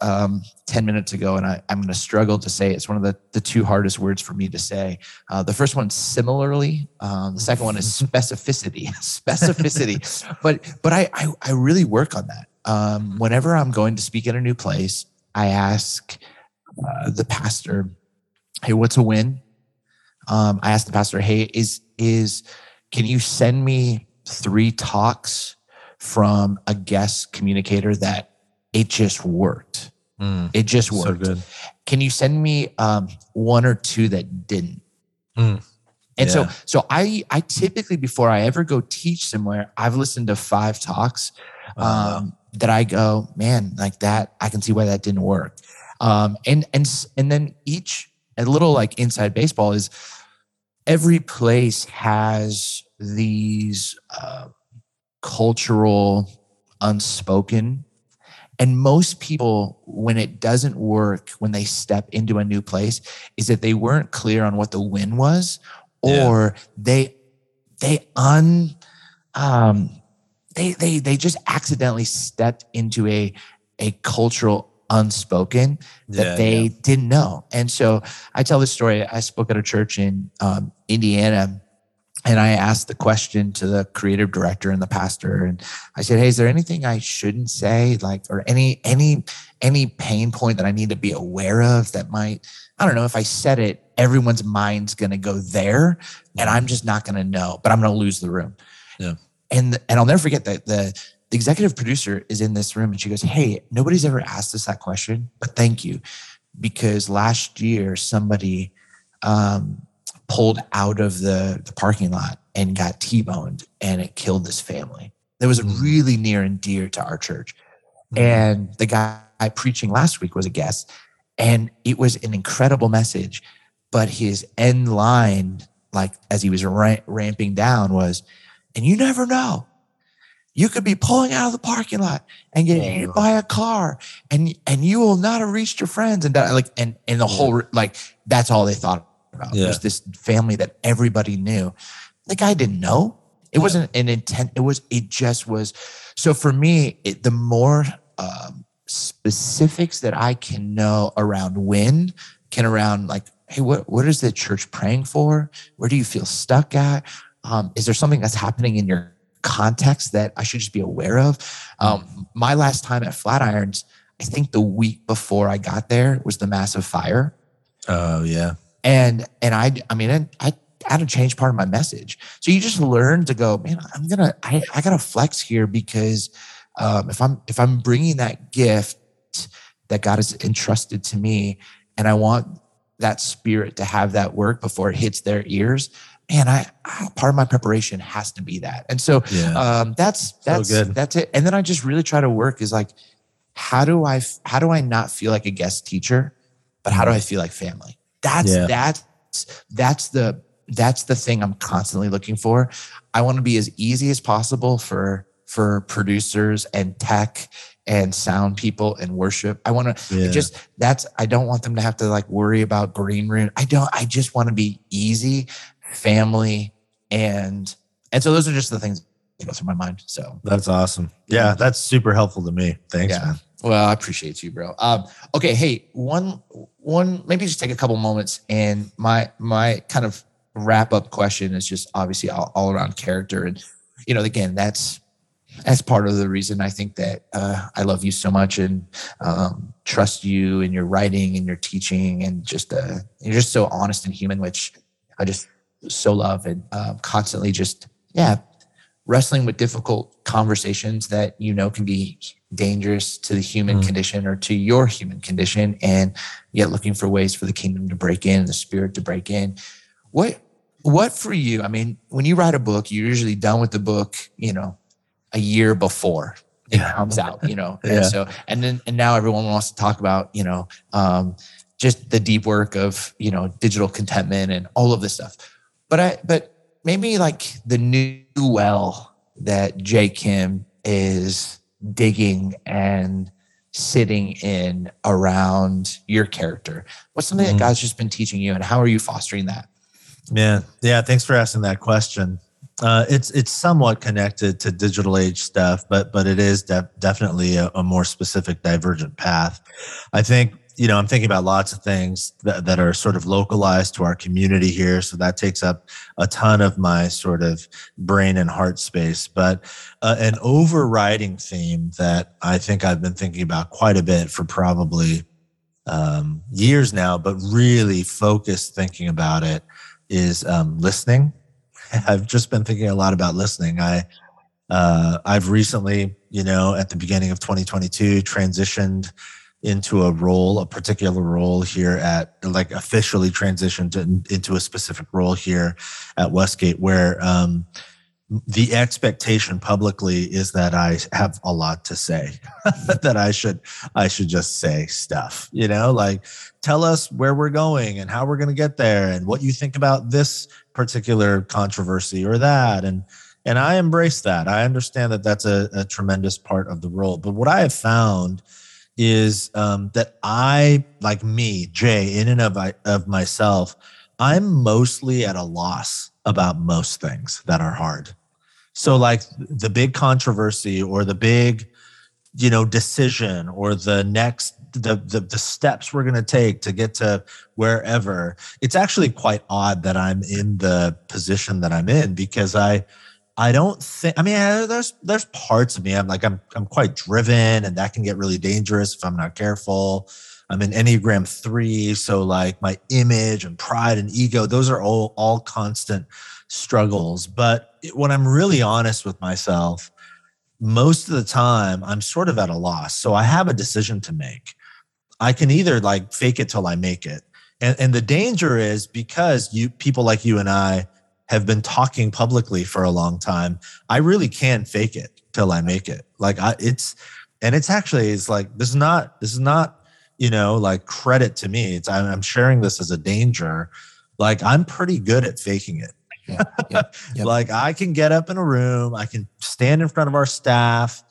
um, 10 minutes ago, and I, I'm going to struggle to say it. it's one of the, the two hardest words for me to say. Uh, the first one, similarly. Um, the second one is specificity. specificity. But but I, I I really work on that. Um, whenever I'm going to speak in a new place, I ask uh, the pastor, "Hey, what's a win?" Um, I ask the pastor, "Hey, is is can you send me three talks from a guest communicator that it just worked? Mm, It just so worked. good. Can you send me um, one or two that didn't?" Mm, And so, yeah. so I, I typically before I ever go teach somewhere, I've listened to five talks Wow. um, that I go, man, like that. I can see why that didn't work. Um, and and and then each a little like inside baseball is every place has these uh, cultural unspoken. And most people, when it doesn't work, when they step into a new place, is that they weren't clear on what the win was, Yeah. or they they un um they they they just accidentally stepped into a a cultural unspoken that Yeah, they yeah. didn't know. And so I tell this story. I spoke at a church in um, Indiana, and I asked the question to the creative director and the pastor, and I said, "Hey, is there anything I shouldn't say, like, or any any any pain point that I need to be aware of that might, I don't know, if I said it, everyone's mind's going to go there, and I'm just not going to know, but I'm going to lose the room." Yeah. And and I'll never forget that the the executive producer is in this room, and she goes, "Hey, nobody's ever asked us that question, but thank you." because last year somebody um, pulled out of the, the parking lot and got T-boned and it killed this family. That was Mm. really near and dear to our church. And the guy preaching last week was a guest, and it was an incredible message. But his end line, like as he was ra- ramping down, was, and you never know. You could be pulling out of the parking lot and get hit by a car, and and you will not have reached your friends. And that, like, and and the whole like that's all they thought about Yeah. was this family that everybody knew. The guy didn't know. It wasn't an intent. It was. It just was. So for me, it, the more um, specifics that I can know around when, can around like, hey, what what is the church praying for? Where do you feel stuck at? Um, is there something that's happening in your context that I should just be aware of? Um, my last time at Flatirons, I think the week before I got there was the massive fire Oh yeah. And and I I mean I, I had to change part of my message. So you just learn to go, man. I'm gonna I, I gotta flex here because um, if I'm if I'm bringing that gift that God has entrusted to me, and I want that spirit to have that work before it hits their ears. Man, I, I part of my preparation has to be that, and so Yeah. um, that's that's good. that's it. And then I just really try to work is like, how do i how do I not feel like a guest teacher, but how do I feel like family? That's Yeah. that's that's the that's the thing I'm constantly looking for. I want to be as easy as possible for for producers and tech and sound people and worship. I want to Yeah. just that's I don't want them to have to like worry about green room. I don't I just want to be easy, family and and so those are just the things that go through my mind. So That's awesome. Yeah, that's super helpful to me. Thanks, yeah. man. Well, I appreciate you, bro. Um, okay, hey, one one maybe just take a couple moments and my my kind of wrap up question is just obviously all, all around character. And you know again that's that's part of the reason I think that uh, I love you so much and um, trust you in your writing and your teaching and just uh, you're just so honest and human, which I just so love. And um, constantly just yeah wrestling with difficult conversations that you know can be dangerous to the human Mm. condition or to your human condition and yet looking for ways for the kingdom to break in the spirit to break in what what for you i mean when you write a book you're usually done with the book you know a year before it Yeah. comes out you know Yeah. and so and then and now everyone wants to talk about you know um just the deep work of you know digital contentment and all of this stuff but i but maybe like the new well that Jay Kim is digging and sitting in around your character. What's something Mhm. that God's just been teaching you, and how are you fostering that? Yeah, yeah. Thanks for asking that question. Uh, it's it's somewhat connected to digital age stuff, but but it is de- definitely a, a more specific, divergent path. I think you know I'm thinking about lots of things that, that are sort of localized to our community here, so that takes up a ton of my sort of brain and heart space. But uh, an overriding theme that I think I've been thinking about quite a bit for probably um, years now, but really focused thinking about it is um, listening. I've just been thinking a lot about listening. I uh, I've recently, you know, at the beginning of 2022, transitioned into a role, a particular role here at, like, officially transitioned into a specific role here at Westgate, where um, the expectation publicly is that I have a lot to say, that I should I should just say stuff, you know, like tell us where we're going and how we're going to get there and what you think about this particular controversy or that and and I embrace that. I understand that that's a, a tremendous part of the role. But what I have found is um, that I, like me, Jay, in and of of myself, I'm mostly at a loss about most things that are hard. So, like the big controversy or the big, you know, decision or the next the the, the steps we're going to take to get to wherever. It's actually quite odd that I'm in the position that I'm in because I I don't think I mean there's there's parts of me I'm like I'm I'm quite driven and that can get really dangerous if I'm not careful. I'm an Enneagram 3 so like my image and pride and ego those are all all constant struggles but when I'm really honest with myself most of the time I'm sort of at a loss. So I have a decision to make. I can either like fake it till I make it. And and the danger is because you people like you and I have been talking publicly for a long time, I really can't fake it till I make it. Like I it's and it's actually it's like this is not this is not you know like credit to me. It's I'm, I'm sharing this as a danger. Like I'm pretty good at faking it. Yeah, yeah, yeah. like I can get up in a room, I can stand in front of our staff,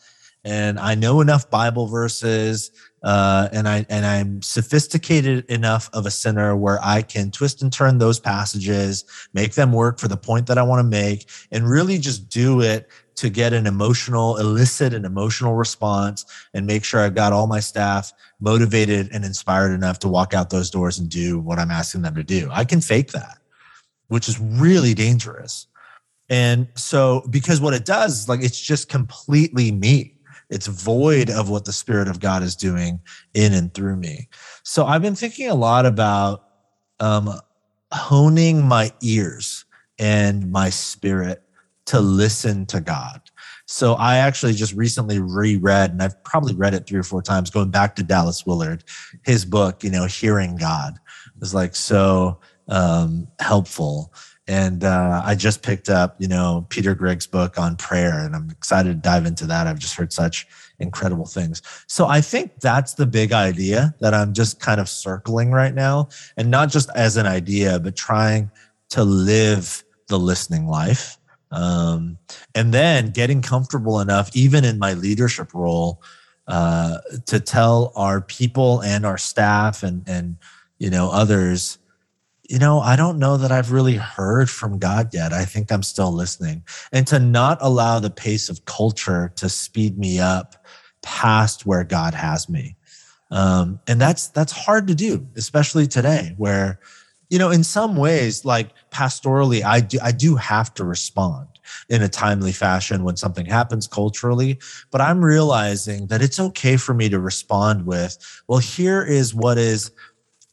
and I know enough Bible verses uh, and I and I'm sophisticated enough of a sinner where I can twist and turn those passages, make them work for the point that I want to make, and really just do it to get an emotional, elicit an emotional response, and make sure I've got all my staff motivated and inspired enough to walk out those doors and do what I'm asking them to do. I can fake that, which is really dangerous. And so, because what it does, like, it's just completely me it's void of what the Spirit of God is doing in and through me. So I've been thinking a lot about um, honing my ears and my spirit to listen to God. So I actually just recently reread, and I've probably read it three or four times, going back to Dallas Willard, his book, you know, Hearing God is like so um, helpful. And uh, I just picked up, you know, Peter Greig's book on prayer, and I'm excited to dive into that. I've just heard such incredible things. So I think that's the big idea that I'm just kind of circling right now, and not just as an idea, but trying to live the listening life. Um, and then getting comfortable enough, even in my leadership role, uh, to tell our people and our staff and and you know others you know, I don't know that I've really heard from God yet. I think I'm still listening. And to not allow the pace of culture to speed me up past where God has me. Um, and that's that's hard to do, especially today, where, you know, in some ways, like pastorally, I do I do have to respond in a timely fashion when something happens culturally. But I'm realizing that it's okay for me to respond with, well, here is what is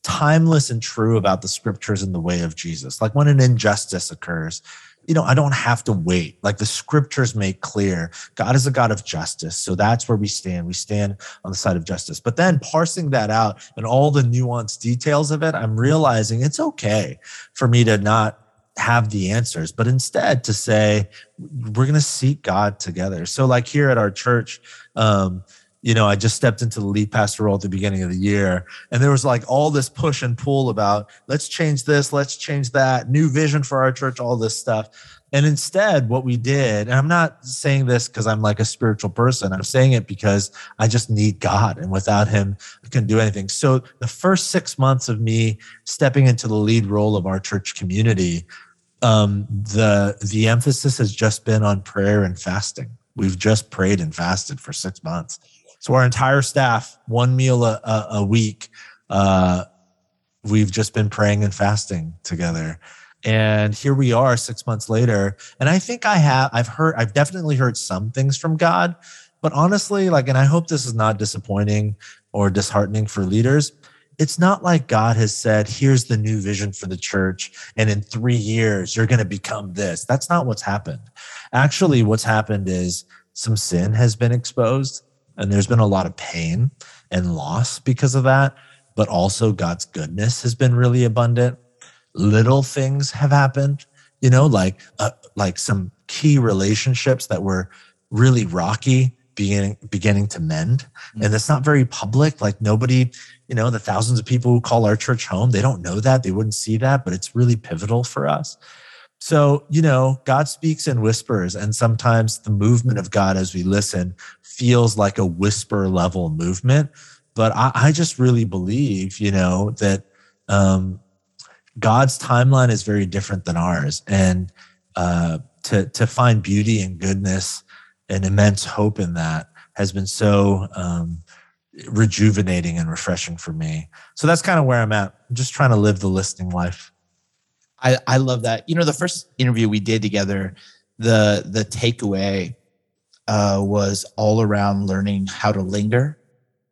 timeless and true about the scriptures and the way of Jesus. Like when an injustice occurs, you know, I don't have to wait. Like the scriptures make clear, God is a God of justice. So that's where we stand. We stand on the side of justice. But then parsing that out and all the nuanced details of it, I'm realizing it's okay for me to not have the answers, but instead to say, we're going to seek God together. So, like here at our church, um, you know, I just stepped into the lead pastor role at the beginning of the year, and there was like all this push and pull about let's change this, let's change that, new vision for our church, all this stuff. And instead, what we did, and I'm not saying this because I'm like a spiritual person, I'm saying it because I just need God. And without Him, I couldn't do anything. So the first six months of me stepping into the lead role of our church community, um, the the emphasis has just been on prayer and fasting. We've just prayed and fasted for six months. So our entire staff, one meal a, a, a week, uh, we've just been praying and fasting together. And here we are six months later. And I think I have, I've heard, I've definitely heard some things from God, but honestly, like, and I hope this is not disappointing or disheartening for leaders. It's not like God has said, here's the new vision for the church. And in three years, you're going to become this. That's not what's happened. Actually, what's happened is some sin has been exposed and there's been a lot of pain and loss because of that. But also, God's goodness has been really abundant. Little things have happened, you know, like uh, like some key relationships that were really rocky beginning beginning to mend mm-hmm. and it's not very public like nobody you know the thousands of people who call our church home they don't know that they wouldn't see that but it's really pivotal for us so, you know, God speaks in whispers, and sometimes the movement of God as we listen feels like a whisper level movement. But I, I just really believe, you know, that um, God's timeline is very different than ours. And uh, to, to find beauty and goodness and immense hope in that has been so um, rejuvenating and refreshing for me. So that's kind of where I'm at. I'm just trying to live the listening life. I, I love that. You know, the first interview we did together, the the takeaway uh, was all around learning how to linger.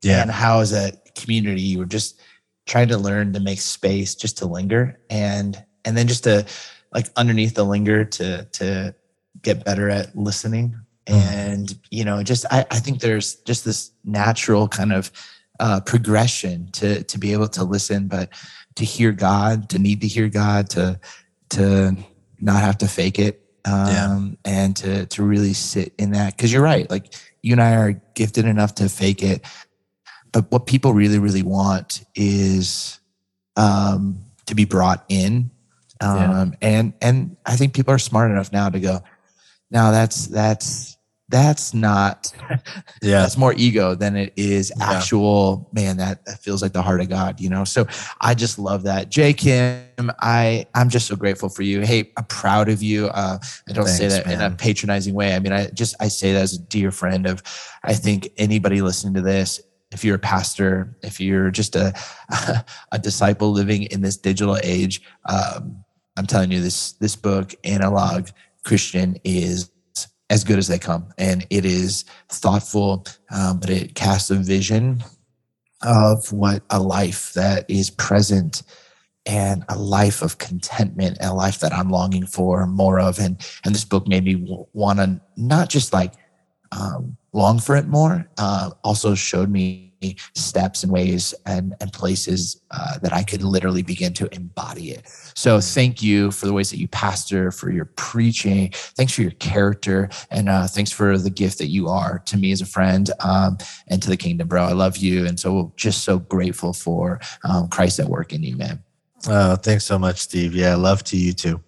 Yeah. And how as a community you were just trying to learn to make space just to linger and and then just to like underneath the linger to to get better at listening. Mm. And you know, just I, I think there's just this natural kind of uh, progression to to be able to listen, but to hear God, to need to hear God, to to not have to fake it um, yeah. and to to really sit in that because you're right like you and i are gifted enough to fake it but what people really really want is um, to be brought in um, yeah. and and i think people are smart enough now to go now that's that's that's not yeah. that's more ego than it is actual yeah. man that, that feels like the heart of god you know? So i just love that. Jay kim i i'm just so grateful for you. Hey i'm proud of you. Uh i don't Thanks, say that man. in a patronizing way. I mean i just i say that as a dear friend of i think anybody listening to this if you're a pastor if you're just a a disciple living in this digital age um i'm telling you this this book analog christian is as good as they come. And it is thoughtful, um, but it casts a vision of what a life that is present and a life of contentment, and a life that I'm longing for more of. And and this book made me want to not just like um, long for it more, uh, also showed me steps and ways and, and places uh, that I could literally begin to embody it. So thank you for the ways that you pastor, for your preaching. Thanks for your character. And uh, thanks for the gift that you are to me as a friend um, and to the kingdom, bro. I love you. And so just so grateful for um, Christ at work in you, man. Oh, thanks so much, Steve. Yeah, love to you too.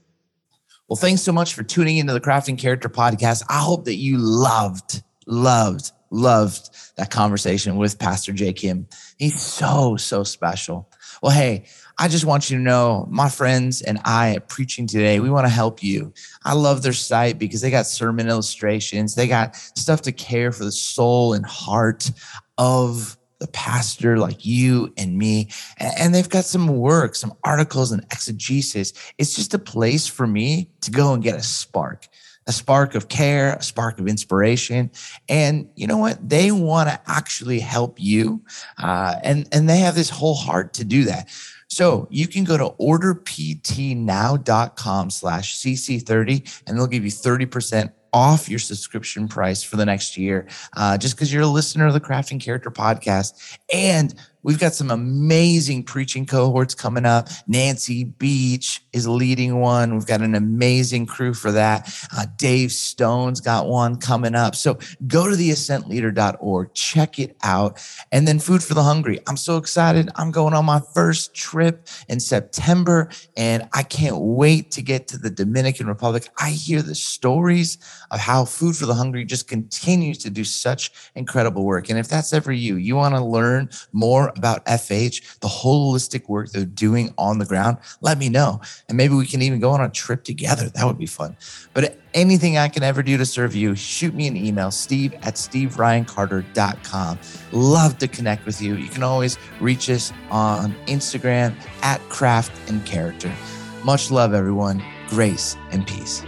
Well, thanks so much for tuning into the Crafting Character podcast. I hope that you loved, loved loved that conversation with Pastor Jay Kim. He's so, so special. Well, hey, I just want you to know my friends and I at Preaching Today, we want to help you. I love their site because they got sermon illustrations, they got stuff to care for the soul and heart of the pastor like you and me. And they've got some work, some articles and exegesis. It's just a place for me to go and get a spark a spark of care, a spark of inspiration. And you know what? They want to actually help you. Uh, and, and they have this whole heart to do that. So you can go to orderptnow.com slash CC30 and they'll give you 30% off your subscription price for the next year uh, just because you're a listener of the Crafting Character podcast. And We've got some amazing preaching cohorts coming up. Nancy Beach is leading one. We've got an amazing crew for that. Uh, Dave Stone's got one coming up. So go to theascentleader.org, check it out. And then Food for the Hungry. I'm so excited. I'm going on my first trip in September, and I can't wait to get to the Dominican Republic. I hear the stories of how Food for the Hungry just continues to do such incredible work. And if that's ever you, you want to learn about FH, the holistic work they're doing on the ground, let me know. And maybe we can even go on a trip together. That would be fun. But anything I can ever do to serve you, shoot me an email, steve at steveryancarter.com. Love to connect with you. You can always reach us on Instagram at craft and character. Much love, everyone. Grace and peace.